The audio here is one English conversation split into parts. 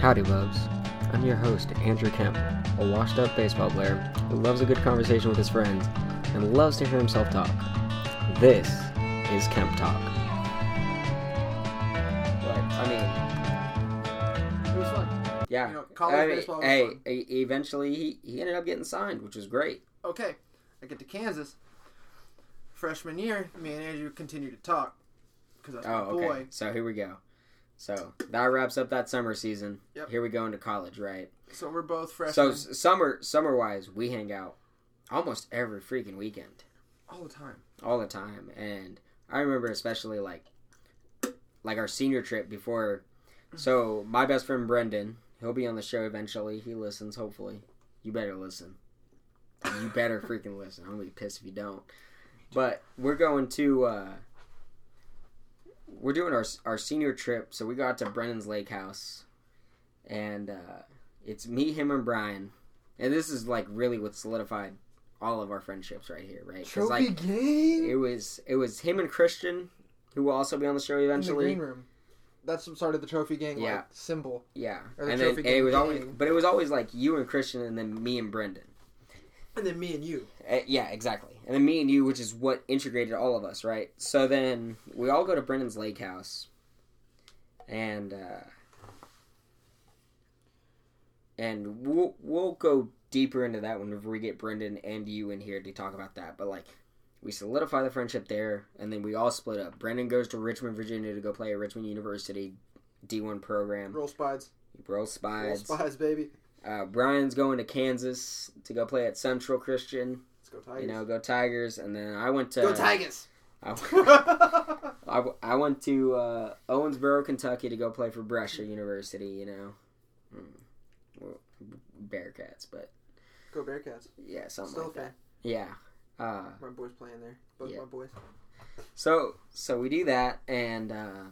Howdy, Bubs. I'm your host, Andrew Kemp, a washed up baseball player who loves a good conversation with his friends and loves to hear himself talk. This is Kemp Talk. But, I mean, It was fun. yeah. You know, college I mean, baseball was hey, fun. eventually he, he ended up getting signed, which was great. Okay, I get to Kansas. Freshman year, me and Andrew continue to talk because that's my Oh, okay. boy. So here we go. So that wraps up that summer season. Yep. Here we go into college, right? So we're both freshmen So summer summer wise, we hang out almost every freaking weekend, all the time. all the time. And I remember especially like like our senior trip before. So my best friend Brendan, he'll be on the show eventually. He listens, hopefully. You better listen. You better freaking listen. I'm gonna be pissed if you don't. But we're going to uh we're doing our our senior trip, so we got to Brennan's Lake House, and uh, it's me, him, and Brian, and this is like really what solidified all of our friendships right here, right? Trophy like game it was it was him and Christian, who will also be on the show in the eventually. green room. That's some sort of the trophy gang Yeah. like symbol. Yeah, Or the and then and it was always, but it was always like you and Christian, and then me and Brendan. And then me and you. Uh, yeah, exactly. And then me and you, which is what integrated all of us, right? So then we all go to Brendan's lake house, and uh, and we'll we'll go deeper into that whenever we get Brendan and you in here to talk about that. But like, we solidify the friendship there, and then we all split up. Brendan goes to Richmond, Virginia, to go play at Richmond University D one program. Roll spides. Roll Roll spies. spides, baby. Uh, Brian's going to Kansas to go play at Central Christian. Let's go Tigers. You know, go Tigers, and then I went to go Tigers. I, I, I went to uh, Owensboro, Kentucky, to go play for Brescia University. You know, Hmm. Bearcats, but go Bearcats. yeah, something Still like that. Yeah. Uh, My boys playing there. Both Yeah. my boys. so so we do that, and uh,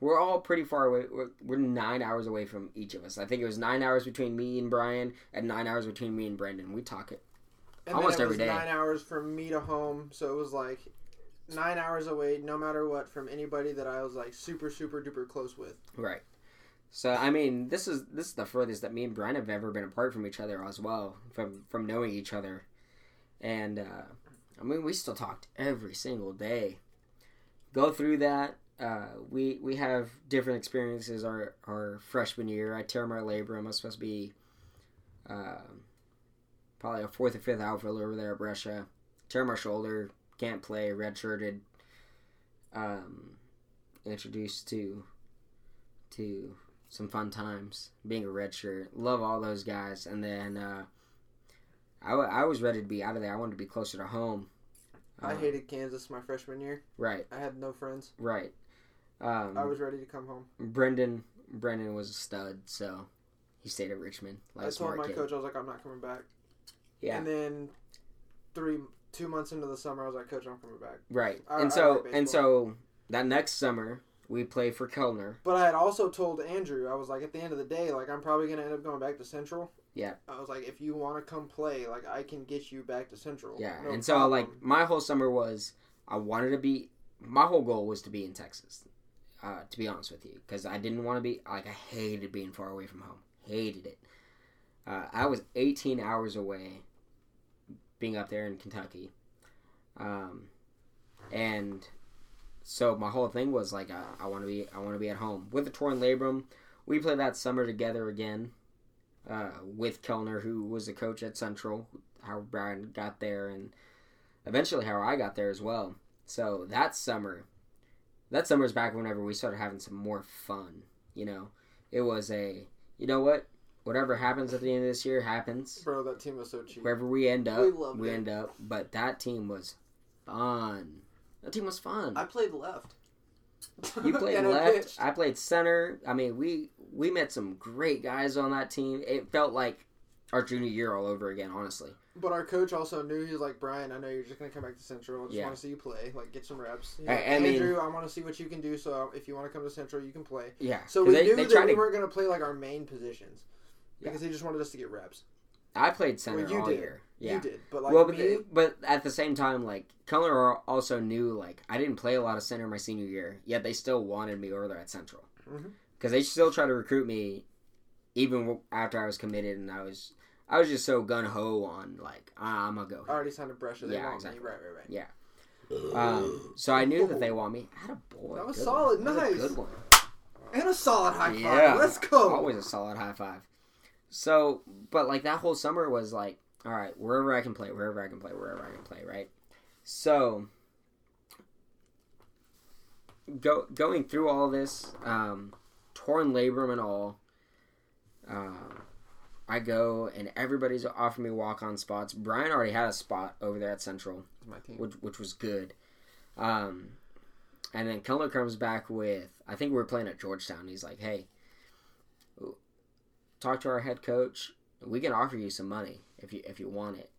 we're all pretty far away. We're, we're nine hours away from each of us. I think it was nine hours between me and Brian, and nine hours between me and Brendan. We talk it. And Almost it every was day. nine hours from me to home, so it was like nine hours away, no matter what, from anybody that I was like super, super duper close with. Right. So I mean, this is this is the furthest that me and Brian have ever been apart from each other as well, from from knowing each other, and uh, I mean, we still talked every single day. Go through that. Uh, we we have different experiences. Our our freshman year, I tear my labrum. I was supposed to be uh, probably a fourth or fifth outfielder over there at Brescia. Tear my shoulder, can't play, redshirted. Um, introduced to to some fun times being a redshirt. Love all those guys. And then uh, I, I was ready to be out of there. I wanted to be closer to home. I Uh, hated Kansas my freshman year. Right, I had no friends. right. Um, I was ready to come home. Brendan Brendan was a stud, so he stayed at Richmond. Like I told my kid. coach, I was like, I'm not coming back. Yeah, And then three, two months into the summer, I was like, Coach, I'm coming back. right. I- and so and so that next summer we played for Kellner. But I had also told Andrew, I was like, at the end of the day, like, I'm probably going to end up going back to Central. Yeah. I was like, if you want to come play, like, I can get you back to Central. Yeah, No and so problem. like my whole summer was I wanted to be. My whole goal was to be in Texas. Uh, to be honest with you, because I didn't want to be like I hated being far away from home. Hated it. Uh, I was 18 hours away, being up there in Kentucky, um, and so my whole thing was like uh, I want to be I want to be at home with the torn labrum. We played that summer together again uh, with Kellner, who was a coach at Central. How Brian got there, and eventually how I got there as well. So that summer, that summer is back whenever we started having some more fun. You know, it was a you know what, whatever happens at the end of this year happens. Bro, that team was so cheap. Wherever we end up, We we, it. end up. But that team was fun. That team was fun. I played left. You played And I left. I played center. I mean, we we met some great guys on that team. It felt like our junior year all over again. Honestly, But our coach also knew he was like Brian. I know you're just gonna come back to Central. I just Yeah. want to see you play, like get some reps. He's I- like, I mean- Andrew, I want to see what you can do. So if you want to come to Central, you can play. yeah. So we they, knew they that we to- weren't gonna play like our main positions Yeah. because he just wanted us to get reps. I played center Well, you all did. year. Yeah. You did, but like well, but, me, the- but at the same time, like Keller also knew like I didn't play a lot of center my senior year, yet they still wanted me over there at Central mm-hmm. because they still try to recruit me even after I was committed and I was I was just so gun ho on like ah, I'm gonna go. I already signed a Brescia. They Yeah, want exactly. me. Right, right, right. Yeah. Um, so I knew that they want me. Had a boy. That was Good solid, one. That was a nice. good one. And a solid high five. Yeah. Let's go. Always a solid high five. So, but like that whole summer was like, all right, wherever I can play, wherever I can play, wherever I can play, right? So, go going through all this, um, torn labrum and all. Um, I go and everybody's offering me walk on spots. Brian already had a spot over there at Central my team. which which was good. Um, and then Keller comes back with I think we were playing at Georgetown. He's like, "Hey, talk to our head coach. We can offer you some money if you if you want it."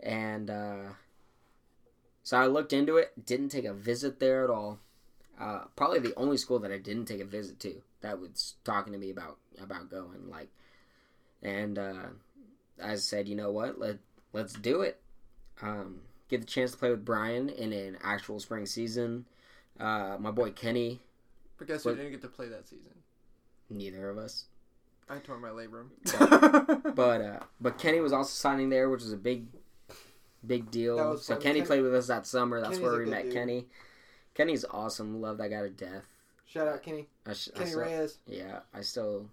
And uh, so I looked into it. Didn't take a visit there at all. Uh, probably the only school that I didn't take a visit to that was talking to me about about going like, and uh, I said, you know what, let let's do it. Um, get the chance to play with Brian in an actual spring season. Uh, my boy Kenny, But guess who But- didn't get to play that season? neither of us, I tore my labrum. but uh, but Kenny was also signing there, which was a big, big deal. So fun. Kenny played with us that summer. That's Kenny's where we met dude. Kenny. Kenny's awesome. Love that guy to death. Shout out Kenny. I, sh- I Kenny still, Reyes. yeah, I still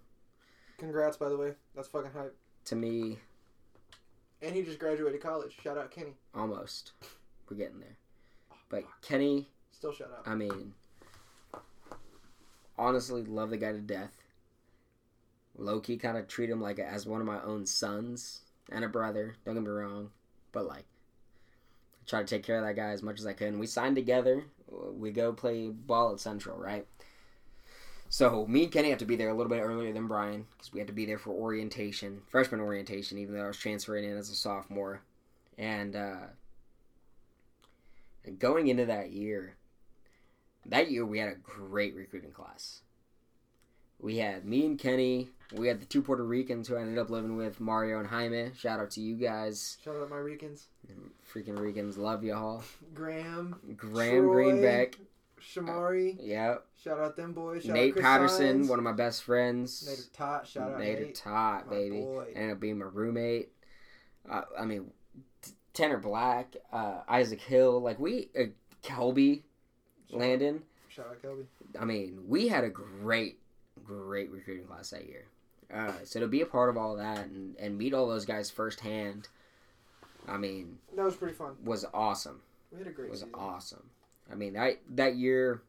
Congrats, by the way. That's fucking hype. to me And he just graduated college. Shout out Kenny. almost we're getting there. Oh, but Kenny, Still shout out. I mean, honestly, love the guy to death. Low key, kind of treat him like a, as one of my own sons and a brother. Don't get me wrong, but like, try to take care of that guy as much as I can. We signed together. We go play ball at Central, right? So me and Kenny have to be there a little bit earlier than Brian because we had to be there for orientation, freshman orientation, even though I was transferring in as a sophomore, and uh, going into that year, that year we had a great recruiting class. We had me and Kenny. We had the two Puerto Ricans who I ended up living with, Mario and Jaime. Shout out to you guys. Shout out my Ricans. Freaking Ricans, love y'all. Graham, Graham Troy. Greenbeck. Shamari. Yep. Shout out them boys. Shout Nate Patterson, Sines. one of my best friends. Nate Tot. Shout out Nate Nate. Tot, baby. boy. Ended up being my roommate. Uh, I mean, T- Tanner Black, uh, Isaac Hill. Like, we, uh, Kelby, Shout- Landon. Shout out Kelby. I mean, we had a great, great recruiting class that year. Uh, so to be a part of all that and, and meet all those guys firsthand, I mean, That was pretty fun. was awesome. We had a great Was season. awesome. I mean, that that year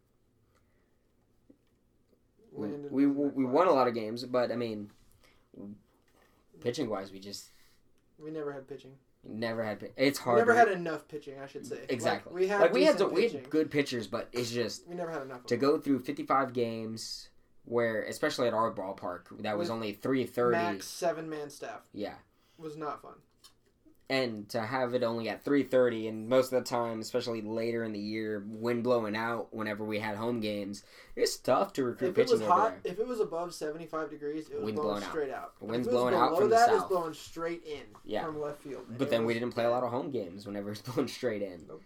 we we, was in that we won a lot of games, but I mean, pitching wise, we just We never had pitching. never had. It's We hard. never had enough pitching, I should say. exactly. Like, we had like we had to, we had good pitchers, but it's just We never had enough. to go through 55 games where especially at our ballpark that was With only 330 Max seven man staff yeah was not fun. And to have it only at 330 and most of the time especially later in the year wind blowing out whenever we had home games it's tough to recruit If it was hot, if it was above seventy five degrees, it was Wind blowing out. straight out. If Wind's blowing out from the that, it's south. blowing straight in. Yeah. From left field. But it then we didn't play a lot of home games whenever it's blowing straight in Nope.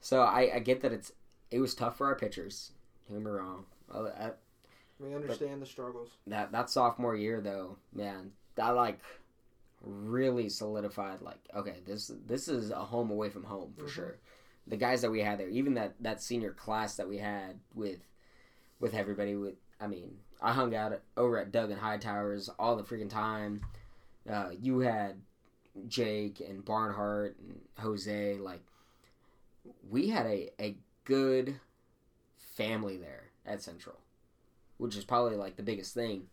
so I, I get that it's it was tough for our pitchers don't get me wrong I, I, We understand the struggles. that that sophomore year though man that like really solidified like okay this this is a home away from home for Mhm. sure the guys that we had there even that that senior class that we had with with everybody with i mean i hung out over at doug and Hightower's all the freaking time uh, you had jake and barnhart and jose like we had a, a good family there at central which is probably like the biggest thing.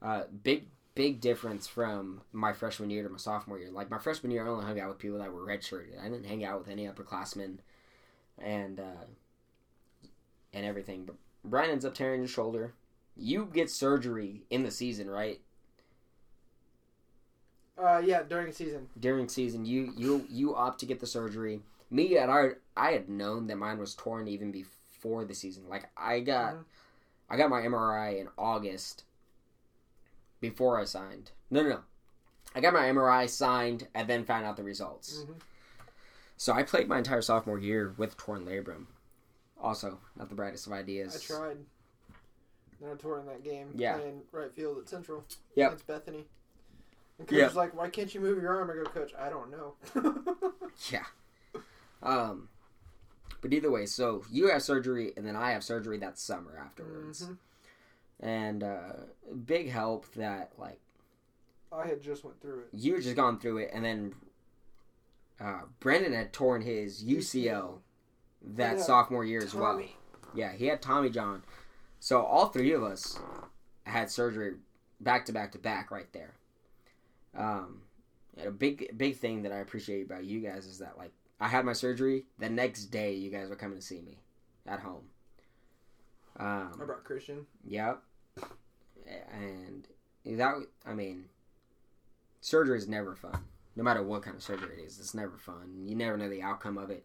Uh, big big difference from my freshman year to my sophomore year. Like my freshman year, I only hung out with people that were redshirted. I didn't hang out with any upperclassmen, and uh, and everything. But Brian ends up tearing his shoulder. You get surgery in the season, right? Uh, yeah, during season. During season, you you you opt to get the surgery. Me, and I I had known that mine was torn even before the season. Like I got. Mhm. I got my MRI in August before I signed. No, no, no. I got my MRI signed and then found out the results. Mhm. So I played my entire sophomore year with torn labrum. Also, not the brightest of ideas. I tried. Then I tore in that game Yeah. playing right field at Central. Yeah. Against Bethany. And coach Yep. was like, "Why can't you move your arm?" I go, "Coach, I don't know." Yeah. Um, but either way, so you have surgery, and then I have surgery that summer afterwards, Mhm. And uh, big help that like I had just went through it. you had just gone through it, and then uh, Brendan had torn his UCL that Yeah. sophomore year as well. Yeah, he had Tommy John. So all three of us had surgery back to back to back right there. Um, and a big big thing that I appreciate about you guys is that like I had my surgery the next day. You guys were coming to see me at home. I Um, brought Christian. yep. And that I mean, surgery is never fun. No matter what kind of surgery it is, it's never fun. You never know the outcome of it.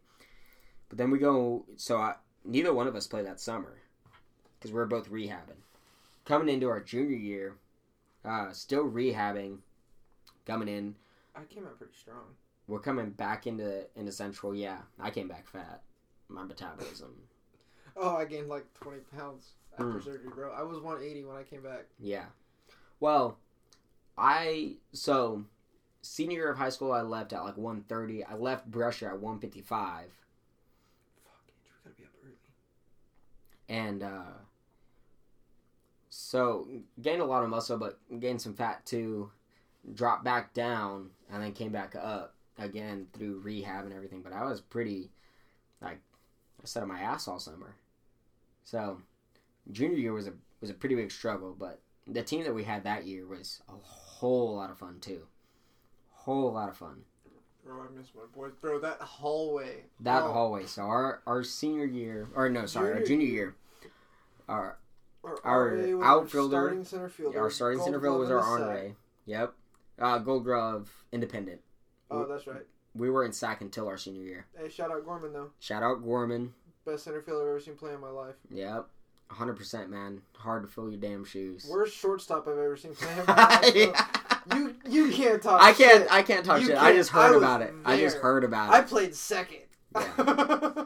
But then we go. So I, neither one of us played that summer because we are both rehabbing. Coming into our junior year, uh, still rehabbing. Coming in, I came out pretty strong. we're coming back into into central. Yeah, I came back fat. My metabolism. Oh, I gained like 20 pounds after Hmm. surgery, bro. I was 180 when I came back. Yeah. Well, I so senior year of high school I left at like 130. I left Brescia at 155 Fuck, Andrew, gotta be up early. and uh so gained a lot of muscle but gained some fat too. Dropped back down and then came back up again through rehab and everything, but I was pretty like I set up my ass all summer. So junior year was a was a pretty big struggle, but the team that we had that year was a whole lot of fun too. Whole lot of fun. Bro, I miss my boys. Bro, that hallway. That Oh, hallway. So our our senior year, or no, sorry, our Junior- junior year. Our Our, our outfielder- Our starting center fielder. our starting center field was our Andre. Yep. Uh, Gold Glove Independent. Oh, that's right. We were in sack until our senior year. Hey, shout out Gorman though. Shout out Gorman. Best center fielder I've ever seen play in my life. Yep. 100% man. Hard to fill your damn shoes. Worst shortstop I've ever seen play in my life. Yeah. You you can't talk. I can't shit. I can't talk You shit. I can't- just heard was about it. I just heard about it. I played second. Yeah.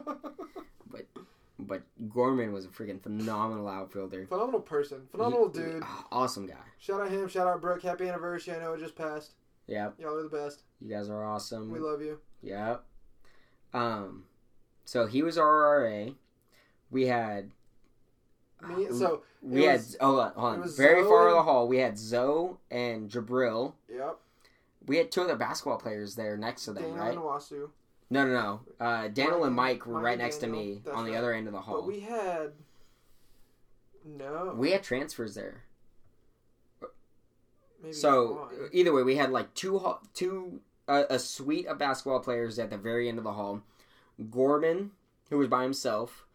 But Gorman was a freaking phenomenal outfielder. Phenomenal person. Phenomenal He- dude. Awesome guy. Shout out him. Shout out Brooke. Happy anniversary. I know it just passed. Yep. Y'all are the best. You guys are awesome. We love you. Yep. Um, so he was our RA. We had Me. So we had was- hold on, hold on. Very Zoe far in the hall, we had Zoe and Jabril. yep. We had two other basketball players there next to them, Daniel right? and Wasu. No, no, no. Uh, Daniel Mike and Mike were Mike right next Daniel, to me on the right. other end of the hall. But we had no. We had transfers there. maybe So one. either way, we had like two two uh, a suite of basketball players at the very end of the hall. Gorman, who was by himself,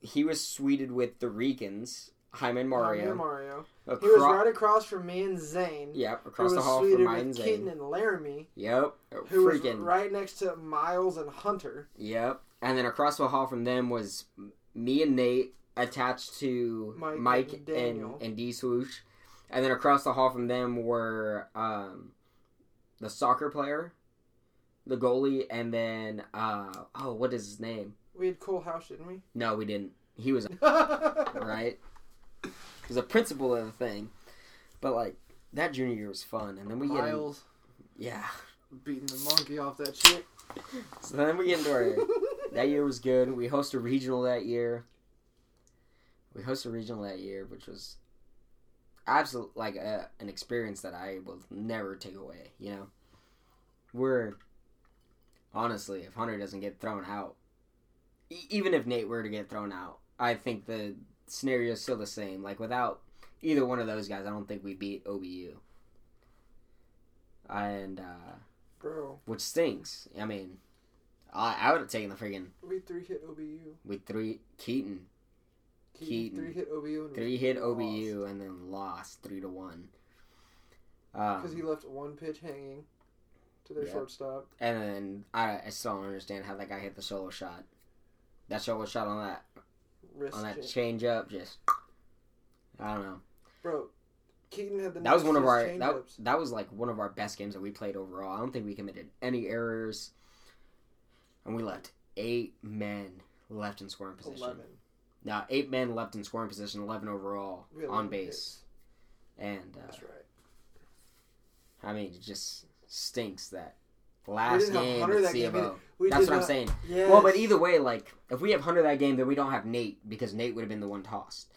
he was suited with the Ricans, Jaime and Mario. and Mario. Acro- He was right across from me and Zane. Yep, across the hall from mine and Zane. Keaton and Laramie, Yep, who was right next to Miles and Hunter. yep. And then across the hall from them was me and Nate attached to Mike Mike, and and and D swoosh, and then across the hall from them were um, the soccer player, the goalie, and then uh, oh, what is his name? We had Cole House, didn't we? No, we didn't. He was right. He was a principal of the thing, but like that junior year was fun, and then we get in, yeah. beating the monkey off that shit. So then we get into our that year was good. We hosted a regional that year. We hosted a regional that year, which was absolute like a, an experience that I will never take away. You know, we're honestly, if Hunter doesn't get thrown out, even if Nate were to get thrown out, I think the scenario is still the same. Like without either one of those guys, I don't think we beat OBU. And uh, Bro, which stinks. I mean, I, I would have taken the freaking we three hit OBU. with three Keaton Keaton. Three hit OBU. And three hit OBU and then lost three to one. Because Um, he left one pitch hanging to their Yep. shortstop. and then I, I still don't understand how that guy hit the solo shot. That solo shot on that Wrist on that cha- change up just I don't know. Bro, Keaton had the That was one of our that, changeups. that was like one of our best games that we played overall. I don't think we committed any errors. And we left eight men left in scoring position. Eleven. Now eight men left in scoring position, eleven overall We had on 11 base, hits. and uh, That's right. I mean it just stinks that last game at that game CFO. either. We That's what I'm saying. Yes. Well, but either way, like if we have Hunter that game, then we don't have Nate because Nate would have been the one tossed,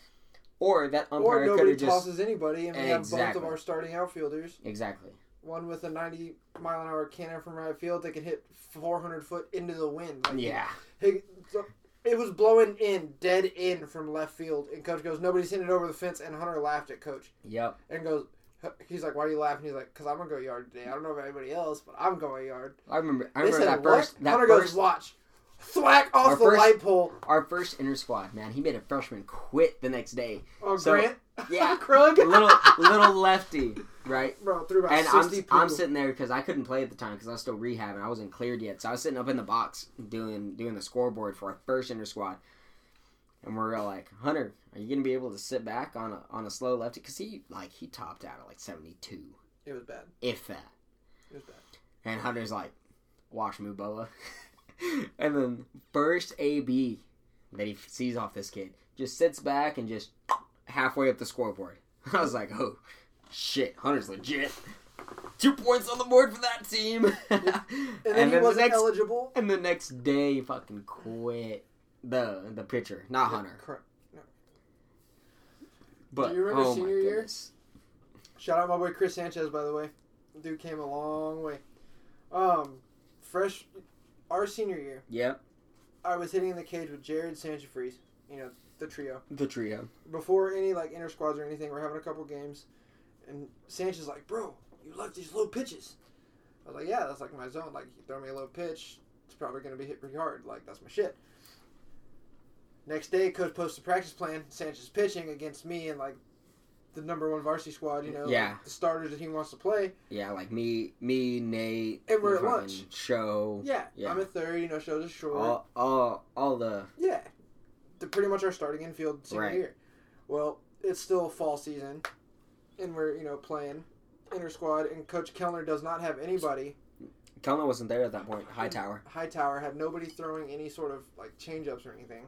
or that umpire could have just tosses anybody, and we have both of our starting outfielders. exactly. One with a 90 mile an hour cannon from right field that can hit 400 foot into the wind. Like, Yeah, He, it was blowing in, dead in from left field, and coach goes, "Nobody's hitting it over the fence." And Hunter laughed at coach yep. and goes, he's like, "Why are you laughing?" He's like, "Cause I'm gonna go yard today. I don't know about anybody else, but I'm going yard." I remember. I They remember said, that "What?" first. That Hunter first. goes, "Watch." Thwack off Our the first- light pole. Our first inter squad, man. He made a freshman quit the next day. Oh, So, Grant. yeah. Krug. little little lefty, right? Bro, threw about And I'm, people. I'm sitting there because I couldn't play at the time because I was still rehabbing. I wasn't cleared yet, so I was sitting up in the box doing doing the scoreboard for our first inter squad. And we're all like, Hunter, are you gonna be able to sit back on a on a slow lefty? Because he like he topped out at like 72, It was bad. if that. It was bad. And Hunter's like, watch me, Boa. and then first AB that he sees off this kid just sits back and just halfway up the scoreboard. I was like, oh, shit, Hunter's legit. Two points on the board for that team. and, And then he the wasn't next eligible. and the next day he fucking quit the the pitcher, not Hunter. Cor- But do you remember oh senior year? Shout out my boy Chris Sanchez, by the way. Dude came a long way. Um, fresh, our senior year, Yep, I was hitting in the cage with Jared Sanchafreeze, you know, the trio. the trio. Before any like inter squads or anything, we're having a couple games, and Sanchez like, bro, you love these low pitches. I was like, yeah, that's like my zone. Like, you throw me a low pitch, it's probably gonna be hit pretty hard. Like, that's my shit. Next day, coach posts a practice plan. Sanchez pitching against me and like the number one varsity squad. You know, Yeah. like, the starters that he wants to play. Yeah, like me, me, Nate, And we're at lunch. Show. Yeah, Yeah. I'm at third. You know, shows a short. all, all, all the Yeah, they're pretty much our starting infield senior Right. year. Well, it's still fall season, and we're you know playing inter squad, and Coach Kellner does not have anybody. Kellner wasn't there at that point. Hightower. Hightower had nobody throwing any sort of like change ups or anything.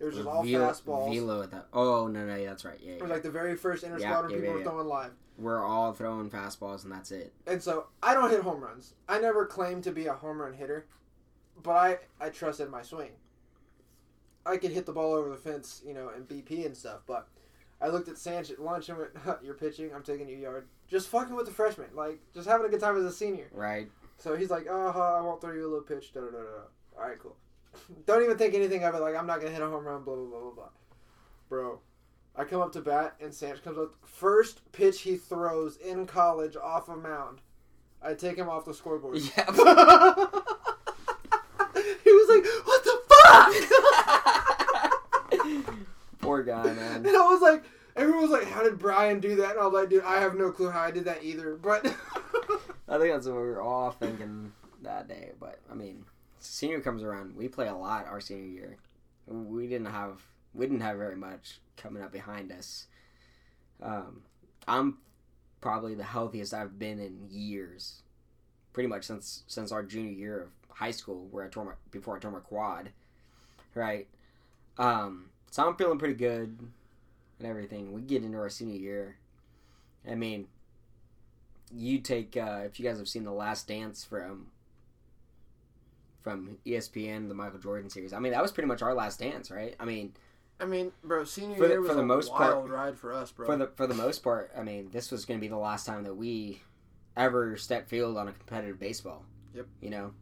It was just all Velo- fastballs. Velo at that. Oh no, no, yeah, that's right. Yeah, It yeah. was like the very first inter Yeah, squad yeah, people yeah, were throwing live. we're all throwing fastballs, and that's it. And so I don't hit home runs. I never claimed to be a home run hitter, but I I trusted my swing. I could hit the ball over the fence, you know, and BP and stuff. But I looked at Sanch at lunch and went, huh, "You're pitching. I'm taking you yard. Just fucking with the freshman, like just having a good time as a senior." Right. So he's like, "Uh huh. I won't throw you a little pitch." Da da da da. All right, cool. Don't even think anything of it. Like I'm not gonna hit a home run. Blah blah blah blah blah. Bro, I come up to bat and Sanch comes up. First pitch he throws in college off a mound. I take him off the scoreboard. Yeah. he was like, "What the fuck?" Poor guy, man. and I was like, everyone was like, "How did Brian do that?" And I was like, "Dude, I have no clue how I did that either." But I think that's what we were all thinking that day. But I mean, senior comes around. We play a lot our senior year. We didn't have we didn't have very much coming up behind us. Um, I'm probably the healthiest I've been in years. Pretty much since since our junior year of high school, where I tore my before I tore my quad, right? Um, so I'm feeling pretty good and everything. We get into our senior year. I mean, you take uh, if you guys have seen the Last Dance from from ESPN, the Michael Jordan series. I mean, that was pretty much our last dance, right? I mean, I mean, bro, senior For the- year was for the a most part- wild ride for us, bro. for the for the most part, I mean, this was going to be the last time that we ever stepped field on a competitive baseball. Yep. You know.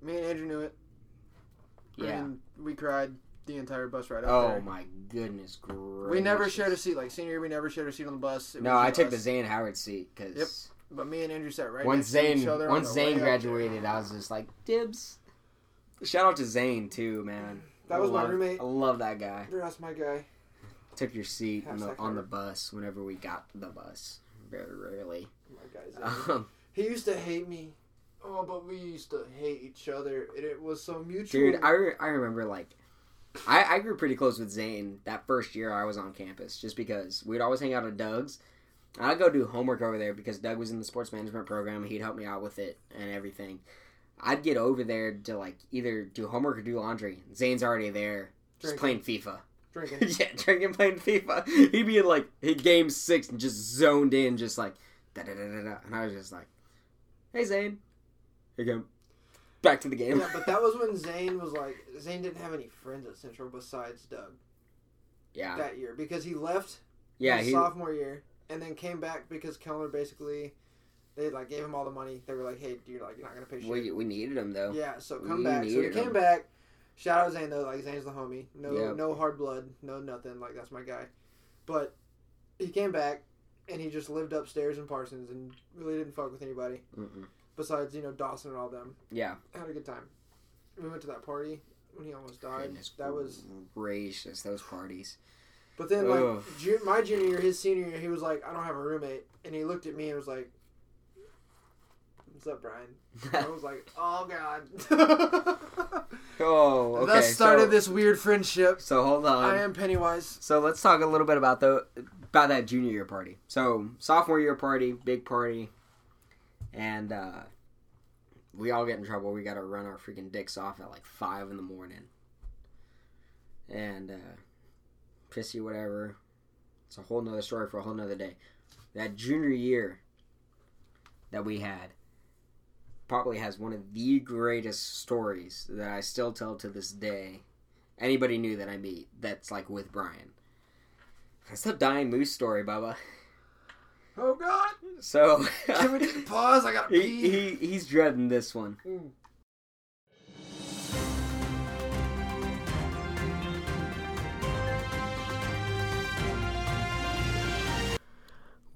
Me and Andrew knew it. Yeah. And we cried the entire bus ride oh there. my goodness gracious. We never shared a seat. Like senior year, we never shared a seat on the bus. It No, I took us. the Zane Howard seat because Yep. But me and Andrew sat right once next to each Zane other. on once the Zane graduated, I was just like dibs. Shout out to Zane too, man. That I was my roommate. I love that guy. there. That's my guy. Took your seat on the, on the bus whenever we got the bus. Very rarely. My guy. Zane. Um, he used to hate me. Oh, but we used to hate each other, and it was so mutual. dude, I, re- I remember like I, I grew pretty close with Zane that first year I was on campus, just because we'd always hang out at Doug's. I'd go do homework over there because Doug was in the sports management program. He'd help me out with it and everything. I'd get over there to like either do homework or do laundry. Zane's already there, just Drinking. playing FIFA. Drinking. yeah, drinking, playing FIFA. He'd be in like hit game six and just zoned in, just like da da da da da. And I was just like, "Hey Zane, here you go, back to the game." yeah, but that was when Zane was like Zane didn't have any friends at Central besides Doug yeah, that year because he left yeah. his He, sophomore year and then came back because Kellner basically they like gave him all the money. They were like, "Hey, dude, like you're not gonna pay shit." we we needed him though. Yeah, so come We back. So he came him. back. Shout out Zane though, like Zane's the homie. No, Yep. no hard blood, no nothing. Like that's my guy. But he came back and he just lived upstairs in Parsons and really didn't fuck with anybody Mm-mm. besides you know Dawson and all them. Yeah, Had a good time. We went to that party when he almost died. Goodness that was. gracious. Those parties. But then like Ugh. ju- my junior year, his senior year, he was like, I don't have a roommate, and he looked at me and was like. What's up, Brian? I was like, "Oh God!" oh, okay. that started so, this weird friendship. So hold on. I am Pennywise. So let's talk a little bit about the about that junior year party. So sophomore year party, big party, and uh, we all get in trouble. We got to run our freaking dicks off at like five in the morning, and uh, pissy whatever. It's a whole nother story for a whole nother day. That junior year that we had probably has one of the greatest stories that I still tell to this day anybody new that I meet that's like with Brian. It's the dying moose story, Bubba. Oh God! So Can we just pause? I gotta he, he he's dreading this one. Mm.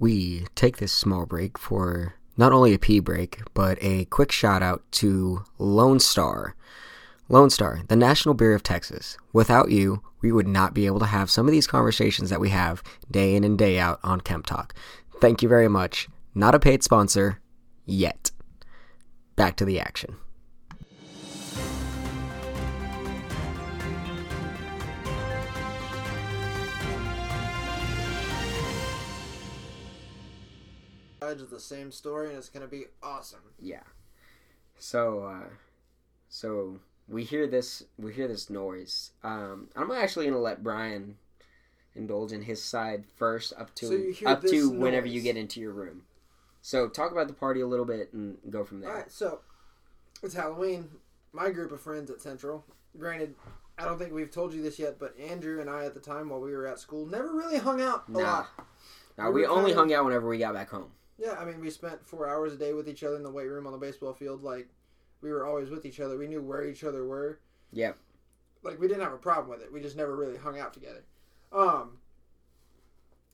We take this small break for not only a pee break, but a quick shout out to Lone Star. Lone Star, the national beer of Texas. Without you, we would not be able to have some of these conversations that we have day in and day out on Kemp Talk. Thank you very much. Not a paid sponsor yet. Back to the action. Sides of the same story, and it's gonna be awesome. Yeah. So, uh, so we hear this, we hear this noise. Um, I'm actually gonna let Brian indulge in his side first, up to So up to whenever you get into your room. So talk about the party a little bit and go from there. All right, so it's Halloween. My group of friends at Central. Granted, I don't think we've told you this yet, but Andrew and I at the time while we were at school never really hung out a Nah. lot. Now We we only of- hung out whenever we got back home. Yeah, I mean, we spent four hours a day with each other in the weight room on the baseball field. Like, we were always with each other. We knew where each other were. Yeah. Like, we didn't have a problem with it. We just never really hung out together. Um.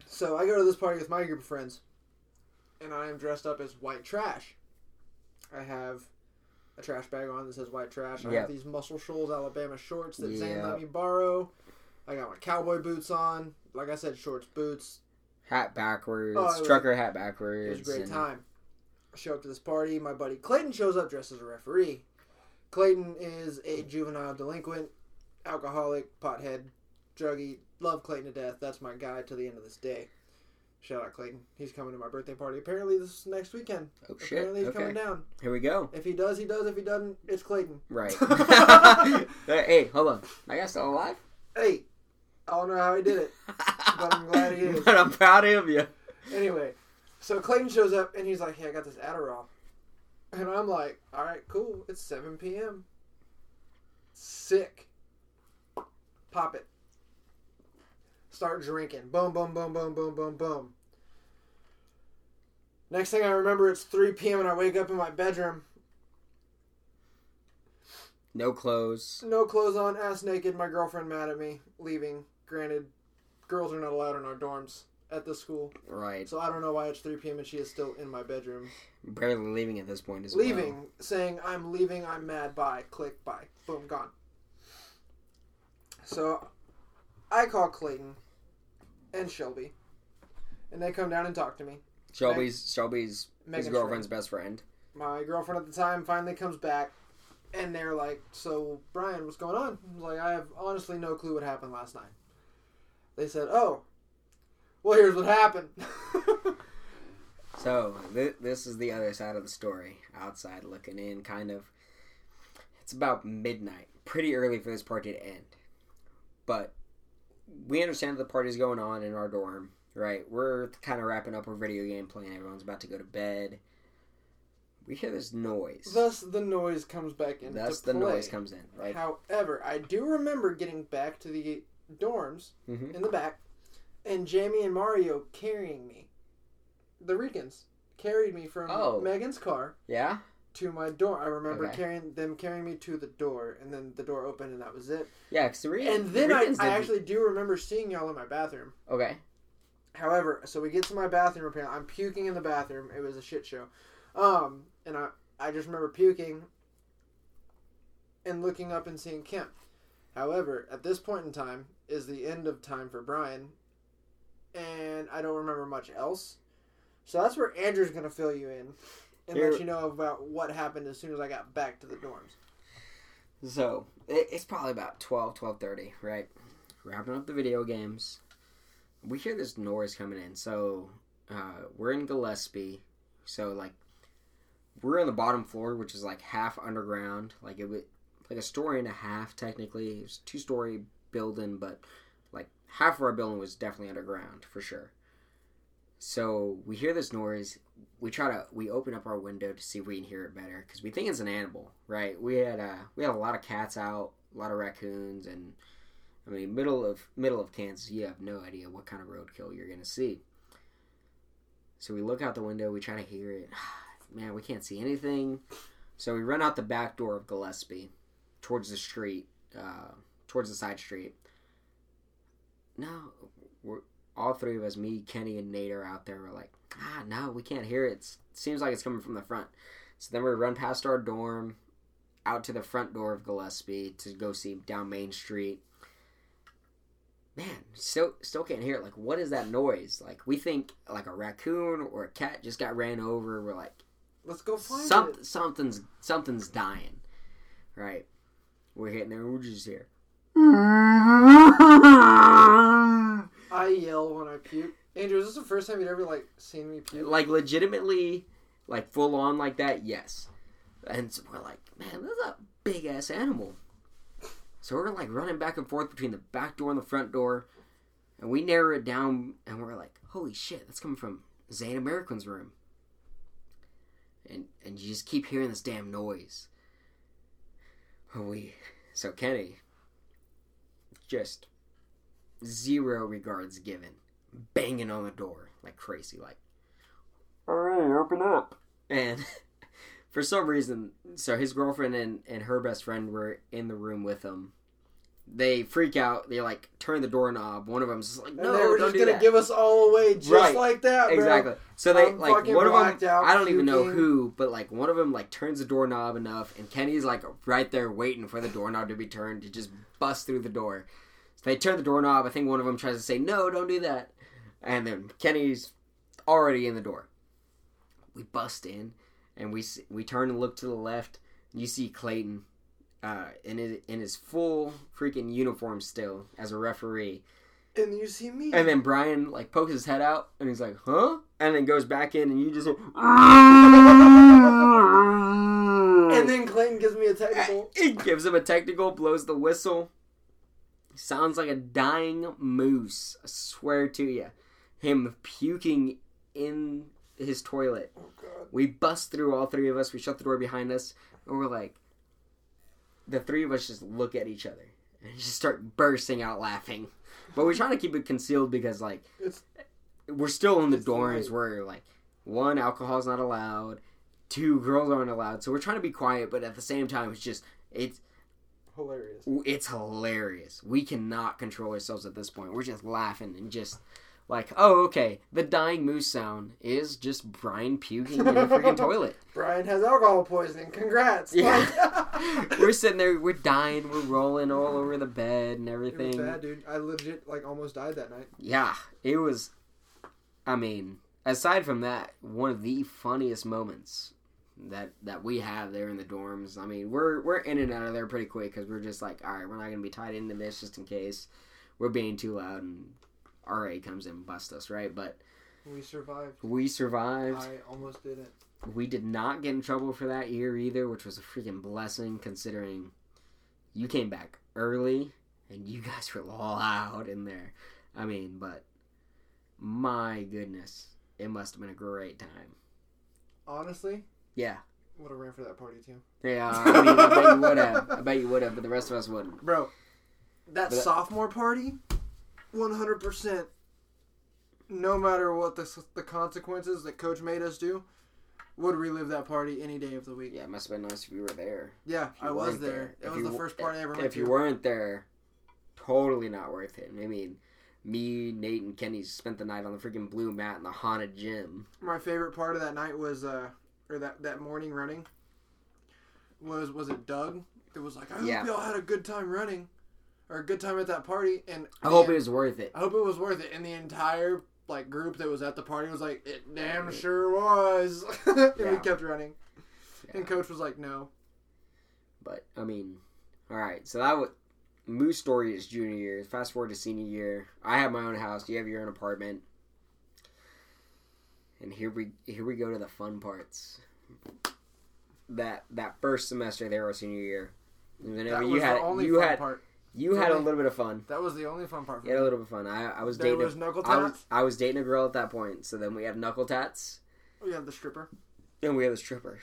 So I go to this party with my group of friends, and I am dressed up as white trash. I have a trash bag on that says white trash. I Yep. have these Muscle Shoals Alabama shorts that Zane let me borrow. I got my cowboy boots on. Like I said, shorts, boots, Hat backwards, Oh, it was- trucker hat backwards. It was a great and- time. I show up to this party. My buddy Clayton shows up dressed as a referee. Clayton is a juvenile delinquent, alcoholic, pothead, druggie. Love Clayton to death. That's my guy to the end of this day. Shout out Clayton. He's coming to my birthday party. Apparently this is next weekend. Oh shit! Apparently he's Okay, coming down. here we go. If he does, he does. If he doesn't, it's Clayton. Right. hey, hold on. I got still alive. Hey, I don't know how he did it. But I'm glad he is. but I'm proud of you. Anyway, so Clayton shows up and he's like, "Hey, I got this Adderall," and I'm like, "All right, cool. It's 7 p.m. Sick. Pop it. Start drinking. Boom, boom, boom, boom, boom, boom, boom. Next thing I remember, it's 3 p.m. and I wake up in my bedroom, No clothes. no clothes on, ass naked. My girlfriend mad at me, leaving. Granted, girls are not allowed in our dorms at this school, Right. so I don't know why it's 3 p.m. and she is still in my bedroom. Barely leaving at this point as leaving, well. saying I'm leaving, I'm mad, bye, click, bye, boom, gone. So I call Clayton and Shelby, and they come down and talk to me. Shelby's Shelby's his Megan's girlfriend's best friend. My girlfriend at the time finally comes back, and they're like, "So Brian, what's going on?" I was like, "I have honestly no clue what happened last night." They said, "Oh, well, here's what happened." So th- this is the other side of the story. Outside looking in, kind of. It's about midnight, pretty early for this party to end. but we understand that the party's going on in our dorm, right? We're kind of wrapping up our video game playing. Everyone's about to go to bed. We hear this noise. Thus, the noise comes back in. Thus, the play. noise comes in, right? However, I do remember getting back to the dorms hmm in the back, and Jamie and Mario carrying me. The Ricans carried me from Oh. Megan's car Yeah. to my door. I remember Okay. carrying them carrying me to the door, and then the door opened, and that was it. Yeah, because the Re- And then the I, I actually do remember seeing y'all in my bathroom. okay. However, so we get to my bathroom. Apparently, I'm puking in the bathroom. It was a shit show. Um, and I, I just remember puking and looking up and seeing Kemp. However, at this point in time is the end of time for Brian, and I don't remember much else. So that's where Andrew's gonna fill you in and Here- let you know about what happened as soon as I got back to the dorms. So it's probably about 12, 12.30, right? Wrapping up the video games. We hear this noise coming in. So uh, we're in Gillespie. So like we're on the bottom floor, which is like half underground. Like it would like a story and a half technically. It was two story building, but like half of our building was definitely underground for sure. So we hear this noise. We try to we open up our window to see if we can hear it better because we think it's an animal, right? We had uh we had a lot of cats out, a lot of raccoons, and I mean middle of middle of Kansas, you have no idea what kind of roadkill you're gonna see. So we look out the window, we try to hear it. Man, we can't see anything. So we run out the back door of Gillespie, towards the street, uh, towards the side street. No, we're all three of us, me, Kenny, and Nate, are out there. We're like, ah, no, we can't hear it. It's, seems like it's coming from the front. So then we run past our dorm, out to the front door of Gillespie to go see down Main Street. Man, still still can't hear it. Like, what is that noise? Like, we think like a raccoon or a cat just got ran over. We're like, Let's go find some, it. something's something's dying, right? We're hitting there. We're just here. I yell when I puke. Andrew, is this the first time you've ever like seen me puke? like legitimately like full on like that yes and so we're like man that's a big ass animal so we're like running back and forth between the back door and the front door and we narrow it down and we're like holy shit that's coming from zane american's room and and you just keep hearing this damn noise we so kenny just zero regards given banging on the door like crazy like all right, open up. And for some reason, so his girlfriend and, and her best friend were in the room with him. They freak out. They like turn the doorknob. One of them's just like, and "No, they were don't just do gonna that." give us all away just Right. like that, bro. exactly. So they I'm like one of them. out, I don't even know who, but like one of them like turns the doorknob enough, and Kenny's like right there waiting for the doorknob to be turned to just bust through the door. So they turn the doorknob. I think one of them tries to say, "No, don't do that," and then Kenny's already in the door. We bust in, and we we turn and look to the left. And you see Clayton, uh, in his in his full freaking uniform still as a referee. And you see me. And then Brian like pokes his head out and he's like, "Huh?" And then goes back in and you just hear, And then Clayton gives me a technical. he gives him a technical, blows the whistle. Sounds like a dying moose. I swear to you, him puking in his toilet. Oh god. We bust through all three of us. We shut the door behind us, and we're like, the three of us just look at each other and just start bursting out laughing. But we're trying to keep it concealed because like It's we're still in the dorms late. where like one alcohol's not allowed, two girls aren't allowed. So we're trying to be quiet, but at the same time, it's just it's hilarious. it's hilarious. We cannot control ourselves at this point. We're just laughing and just like, oh, okay. The dying moose sound is just Brian puking in a freaking toilet. Brian has alcohol poisoning. Congrats. Yeah. We're sitting there, we're dying, we're rolling all over the bed and It was everything. bad, dude. I legit like almost died that night. Yeah, it was. I mean, aside from that, one of the funniest moments that that we have there in the dorms. I mean, we're we're in and out of there pretty quick because we're just like, all right, we're not gonna be tied into this just in case we're being too loud and RA comes in and busts us, right? But We survived. we survived. I almost didn't. We did not get in trouble for that year either, which was a freaking blessing considering you came back early and you guys were loud in there. I mean, but my goodness, it must have been a great time. Honestly, Yeah, would have ran for that party too. yeah. I mean, I bet you would have. I bet you would have, but the rest of us wouldn't. Bro, that But- sophomore party, one hundred percent. No matter what the the consequences that coach made us do, would relive that party any day of the week. Yeah, it must have been nice if you were there. Yeah, I was weren't there. It was you the first party I ever went If to. you weren't there, totally not worth it. I mean, me, Nate, and Kenny spent the night on the freaking blue mat in the haunted gym. My favorite part of that night was, uh, or that that morning running. Was was it Doug? It was like, I hope Yeah. y'all had a good time running, or a good time at that party, and I hope man, it was worth it. I hope it was worth it. And the entire like group that was at the party was like, it damn sure was. and we kept running. Yeah. And coach was like, no. But I mean, all right. So that was Moose story is junior year. Fast forward to senior year. I have my own house. You have your own apartment. And here we here we go to the fun parts. That that first semester there, our senior year. Whenever That you was had the only you fun had part. you had a little bit of fun. That was the only fun part for You had a little bit of fun. I I was There dating. was knuckle I was. I was dating a girl at that point. So then we had knuckle tats. Oh, we had the stripper. And we had the stripper.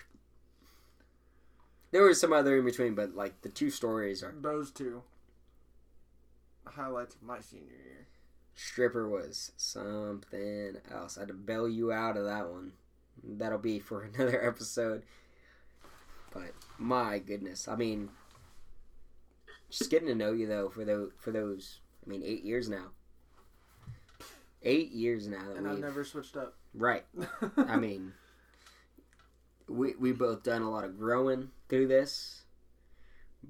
There was some other in between, but like the two stories are Those two highlights of my senior year. Stripper was something else. I had to bail you out of that one. That'll be for another episode. But my goodness, I mean, just getting to know you though for those for those. I mean, eight years now. Eight years now that And I've never switched up. right. I mean, we we both done a lot of growing through this.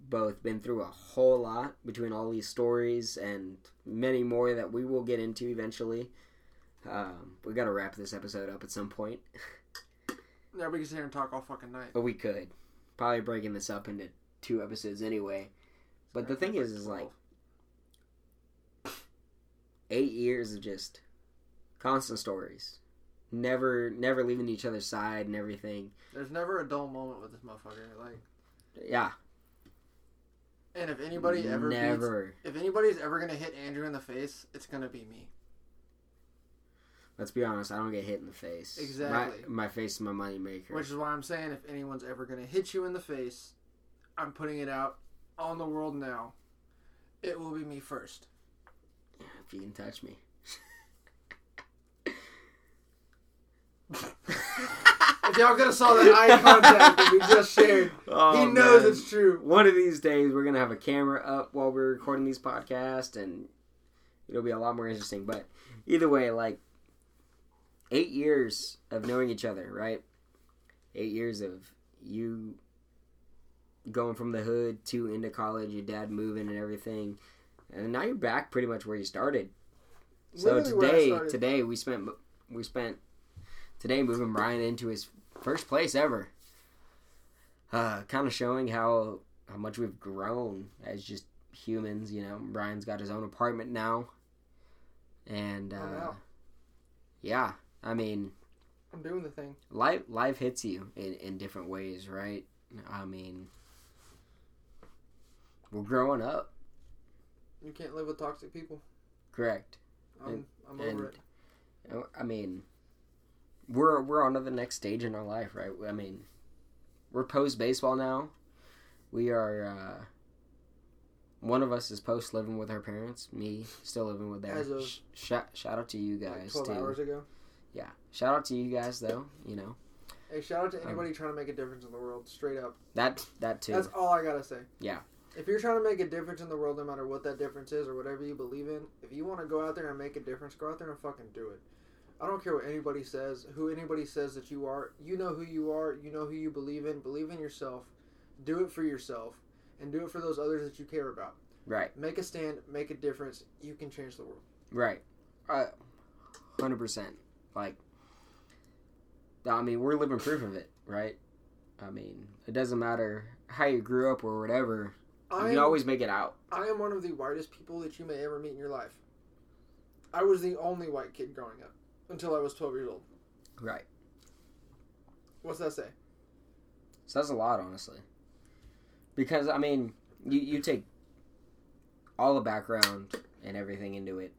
Both been through a whole lot between all these stories and many more that we will get into eventually. Um, we got to wrap this episode up at some point, yeah, we can sit here and talk all fucking night. but we could probably breaking this up into two episodes anyway. But the thing is, is like eight years of just constant stories, never never leaving each other's side and everything. There's never a dull moment with this motherfucker. Like, Yeah, and if anybody ever beats, if anybody's ever gonna hit Andrew in the face, it's gonna be me. Let's be honest. I don't get hit in the face. Exactly. My, my face is my money maker. Which is why I'm saying if anyone's ever gonna hit you in the face, I'm putting it out on the world now. It will be me first. if you can touch me. If y'all could have saw that eye contact that we just shared, Oh, he knows man. it's true. One of these days, we're gonna have a camera up while we're recording these podcasts, and it'll be a lot more interesting. But either way, like eight years of knowing each other, right? Eight years of you going from the hood to into college, your dad moving and everything, and now you're back pretty much where you started. So Literally today, started. today we spent we spent today moving Brian into his first place ever. Uh, kind of showing how how much we've grown as just humans. You know, Brian's got his own apartment now, and uh, Oh, wow. yeah, I mean, I'm doing the thing. life life hits you in in different ways, right? I mean, we're growing up, You can't live with toxic people. correct? I'm, I'm and- over it. Uh, I mean, we're we're on to the next stage in our life, right? I mean, we're post baseball now. We are. uh One of us is post living with our parents. Me still living with As of- Sh- shout shout out to you Like guys 12 too. hours ago. Yeah, shout out to you guys though. You know Hey, shout out Um, to anybody trying to make a difference in the world. Straight up. that that too. That's all I gotta say. Yeah. If you're trying to make a difference in the world, no matter what that difference is or whatever you believe in, if you want to go out there and make a difference, go out there and fucking do it. I don't care what anybody says, who anybody says that you are. You know who you are. You know who you believe in. Believe in yourself. Do it for yourself, and do it for those others that you care about. Right. Make a stand. Make a difference. You can change the world. Right. Uh, Hundred percent. Like, I mean, we're living proof of it, right? I mean, it doesn't matter how you grew up or whatever. You can always make it out. I am one of the whitest people that you may ever meet in your life. I was the only white kid growing up until I was 12 years old. Right. What's that say? Says a lot, honestly. Because I mean, you you take all the background and everything into it,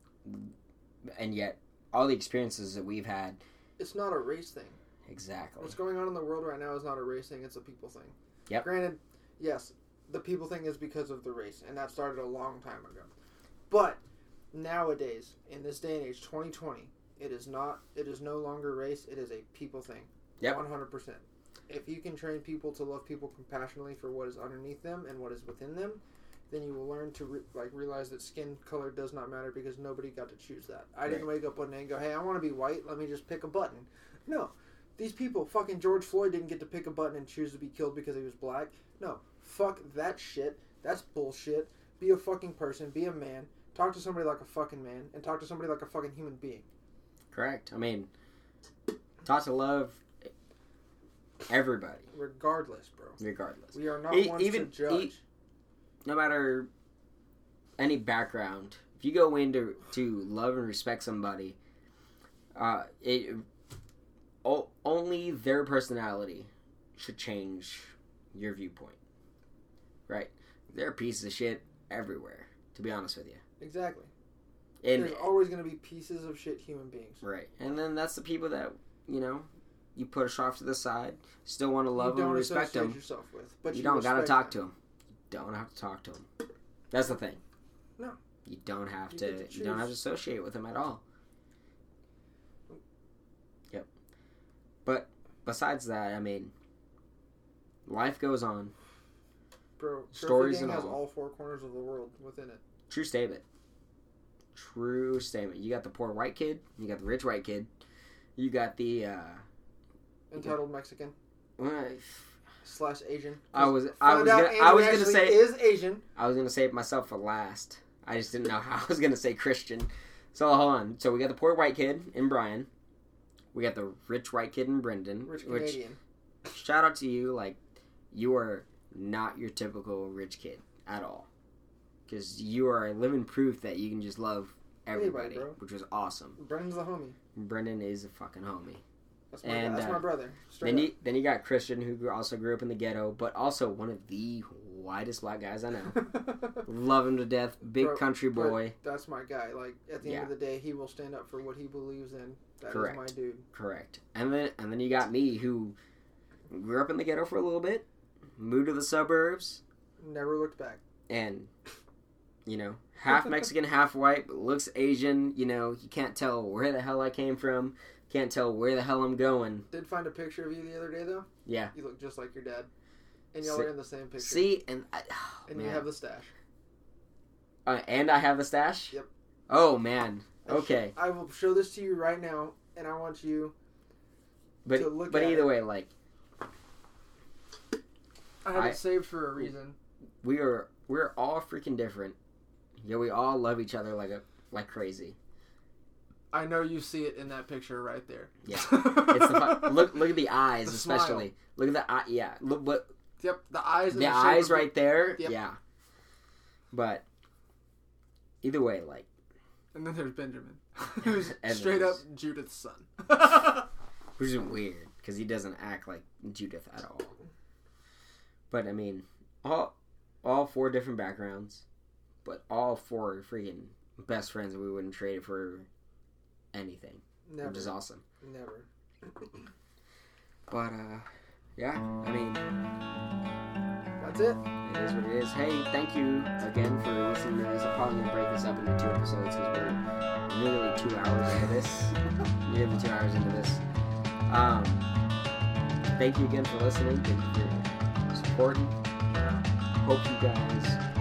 and yet all the experiences that we've had. It's not a race thing. Exactly. What's going on in the world right now is not a race thing; it's a people thing. Yep. Granted, yes, the people thing is because of the race, and that started a long time ago. But nowadays, in this day and age, 2020, it is not. It is no longer race. It is a people thing. Yep. 100. percent If you can train people to love people compassionately for what is underneath them and what is within them, then you will learn to re- like realize that skin color does not matter because nobody got to choose that. I didn't wake up one day and go, "Hey, I want to be white. Let me just pick a button." No, these people, fucking George Floyd, didn't get to pick a button and choose to be killed because he was black. No, fuck that shit. That's bullshit. Be a fucking person. Be a man. Talk to somebody like a fucking man, and talk to somebody like a fucking human being. Correct. I mean, taught to love everybody, Regardless, bro. regardless. We are not E- ones even- to judge. e- No matter any background, if you go in to, to love and respect somebody, uh, it o- only their personality should change your viewpoint. Right? They're pieces of shit everywhere. To be honest with you, exactly. And There's always going to be pieces of shit human beings. Right. And then that's the people that, you know, you push off to the side, still want to love them, respect them. yourself with, but You, you, don't got to talk them. to them. You don't have to talk to them. That's the thing. No. You don't have You to, to you don't have to associate with them at all. Yep. But besides that, I mean, life goes on. Bro, Stories and has all. all four corners of the world within it. True statement. True statement. You got the poor white kid, you got the rich white kid, you got the, uh, Entitled Mexican well, slash Asian. I was I was gonna, I was gonna say is Asian. I was gonna save myself for last. I just didn't know how I was gonna say Christian. So hold on. So we got the poor white kid in Brian. We got the rich white kid in Brendan. Rich which Canadian. shout out to you. Like you are not your typical rich kid at all. Because you are a living proof that you can just love everybody, which was awesome. Brendan's the homie. Brendan is a fucking homie. That's my And, that's uh, my brother. Straight Then you then you got Christian who also grew up in the ghetto, but also one of the whitest black guys I know. Love him to death. Big Bro, country boy. that's my guy. Like at the Yeah. end of the day, he will stand up for what he believes in. That is Correct. my dude. Correct. And then and then you got me who grew up in the ghetto for a little bit, moved to the suburbs, Never looked back. and you know, half Mexican, half white, but looks Asian, you know, you can't tell where the hell I came from, can't tell where the hell I'm going. Did find a picture of you the other day though. Yeah. You look just like your dad, and y'all See- are in the same picture. See, and I, oh, and man. you have the stash. uh, and I have the stash? Yep. Oh man. I Okay. sh- I will show this to you right now, and I want you. But to look but at either it. way, like I have I- it saved for a reason. we are we're all freaking different. Yeah, we all love each other like a like crazy. I know you see it in that picture right there. Yeah. It's the fu- look look at the eyes The smile. especially. Look at the eye. Yeah, look what Yep, the eyes. The the, eyes of the- right there. Yep. Yeah. But either way, like And then there's Benjamin, who's straight up Judith's son. which is weird because he doesn't act like Judith at all. But I mean, all all four different backgrounds, but all four are freaking best friends that we wouldn't trade it for anything, Never, which is awesome. never. But uh, yeah, I mean, That's it. it is what it is. Hey, thank you again for listening to this. I'm probably gonna break this up into two episodes because we're nearly two hours into this. nearly two hours into this. Um, thank you again for listening. Thank you for supporting. Hope you guys